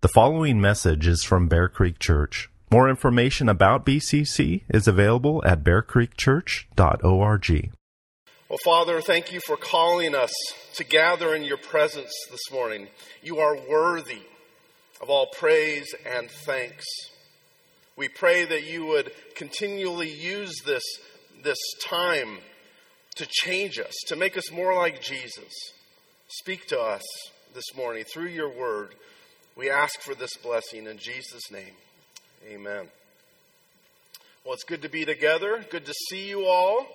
The following message is from Bear Creek Church. More information about BCC is available at bearcreekchurch.org. Well, Father, thank you for calling us to gather in your presence this morning. You are worthy of all praise and thanks. We pray that you would continually use this, this time to change us, to make us more like Jesus. Speak to us this morning through your word. We ask for this blessing in Jesus' name. Amen. Well, it's good to be together. Good to see you all.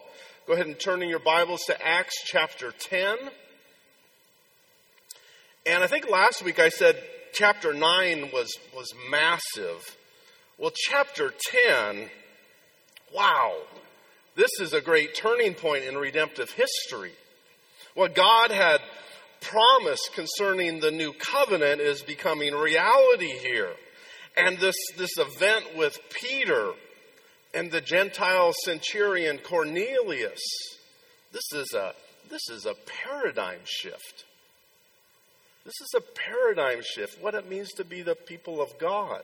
Go ahead and turn in your Bibles to Acts chapter 10. And I think last week I said chapter 9 was, was massive. Well, chapter 10, wow, this is a great turning point in redemptive history. What God had promise concerning the new covenant is becoming reality here. And this, this event with Peter and the Gentile centurion Cornelius, this is a, this is a paradigm shift. This is a paradigm shift, what it means to be the people of God.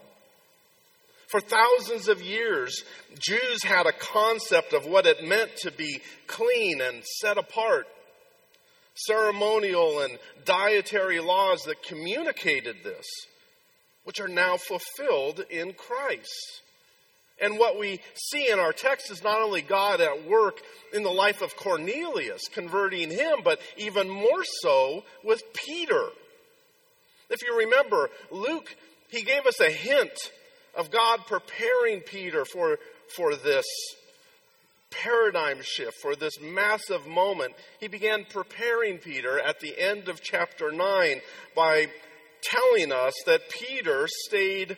For thousands of years, Jews had a concept of what it meant to be clean and set apart ceremonial and dietary laws that communicated this, which are now fulfilled in Christ. And what we see in our text is not only God at work in the life of Cornelius, converting him, but even more so with Peter. If you remember, Luke, he gave us a hint of God preparing Peter for, for this paradigm shift, for this massive moment, he began preparing Peter at the end of chapter 9 by telling us that Peter stayed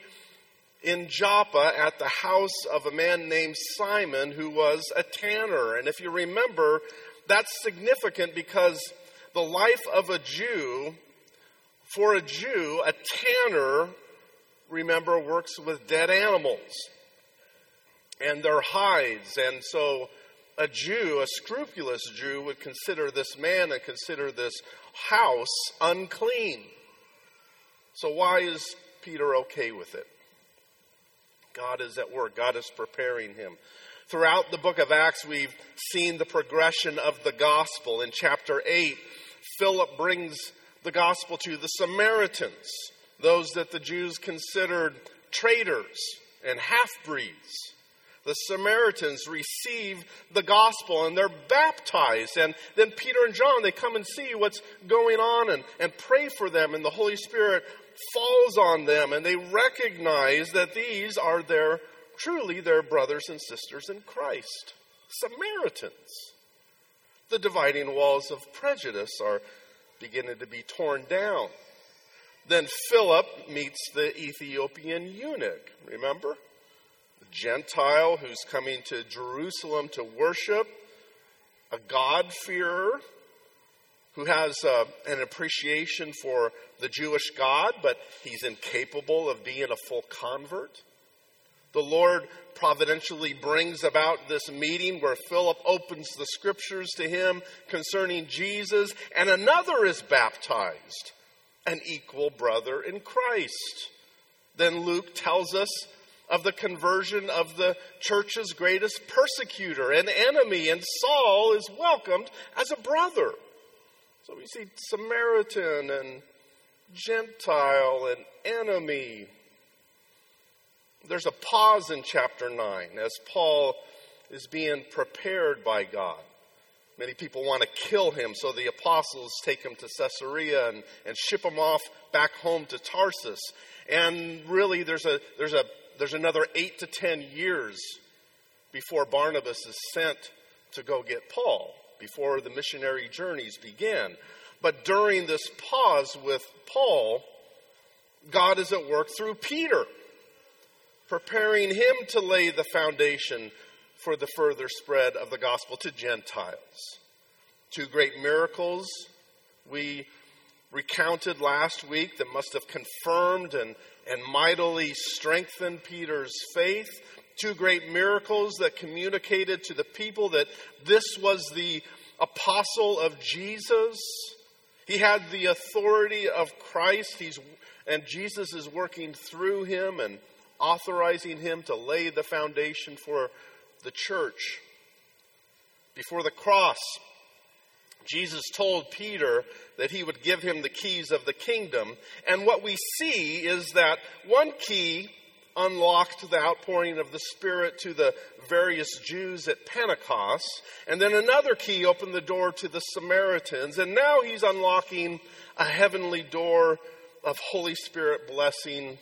in Joppa at the house of a man named Simon who was a tanner. And if you remember, that's significant because the life of a Jew, for a Jew, a tanner, remember, works with dead animals and their hides. And so a Jew, a scrupulous Jew, would consider this man and consider this house unclean. So, why is Peter okay with it? God is at work, God is preparing him. Throughout the book of Acts, we've seen the progression of the gospel. In chapter 8, Philip brings the gospel to the Samaritans, those that the Jews considered traitors and half breeds the Samaritans receive the gospel and they're baptized. And then Peter and John, they come and see what's going on and, and pray for them. And the Holy Spirit falls on them and they recognize that these are their, truly their brothers and sisters in Christ. Samaritans. The dividing walls of prejudice are beginning to be torn down. Then Philip meets the Ethiopian eunuch, remember? Gentile who's coming to Jerusalem to worship, a God-fearer who has uh, an appreciation for the Jewish God, but he's incapable of being a full convert. The Lord providentially brings about this meeting where Philip opens the scriptures to him concerning Jesus, and another is baptized, an equal brother in Christ. Then Luke tells us of the conversion of the church's greatest persecutor and enemy, and Saul is welcomed as a brother. So we see Samaritan and Gentile and enemy. There's a pause in chapter 9 as Paul is being prepared by God. Many people want to kill him, so the apostles take him to Caesarea and, and ship him off back home to Tarsus. And really, there's a, there's a there's another eight to ten years before Barnabas is sent to go get Paul, before the missionary journeys begin. But during this pause with Paul, God is at work through Peter, preparing him to lay the foundation for the further spread of the gospel to Gentiles. Two great miracles we recounted last week that must have confirmed and and mightily strengthened Peter's faith. Two great miracles that communicated to the people that this was the apostle of Jesus. He had the authority of Christ. He's And Jesus is working through him and authorizing him to lay the foundation for the church. Before the cross, Jesus told Peter that he would give him the keys of the kingdom. And what we see is that one key unlocked the outpouring of the Spirit to the various Jews at Pentecost. And then another key opened the door to the Samaritans. And now he's unlocking a heavenly door of Holy Spirit blessing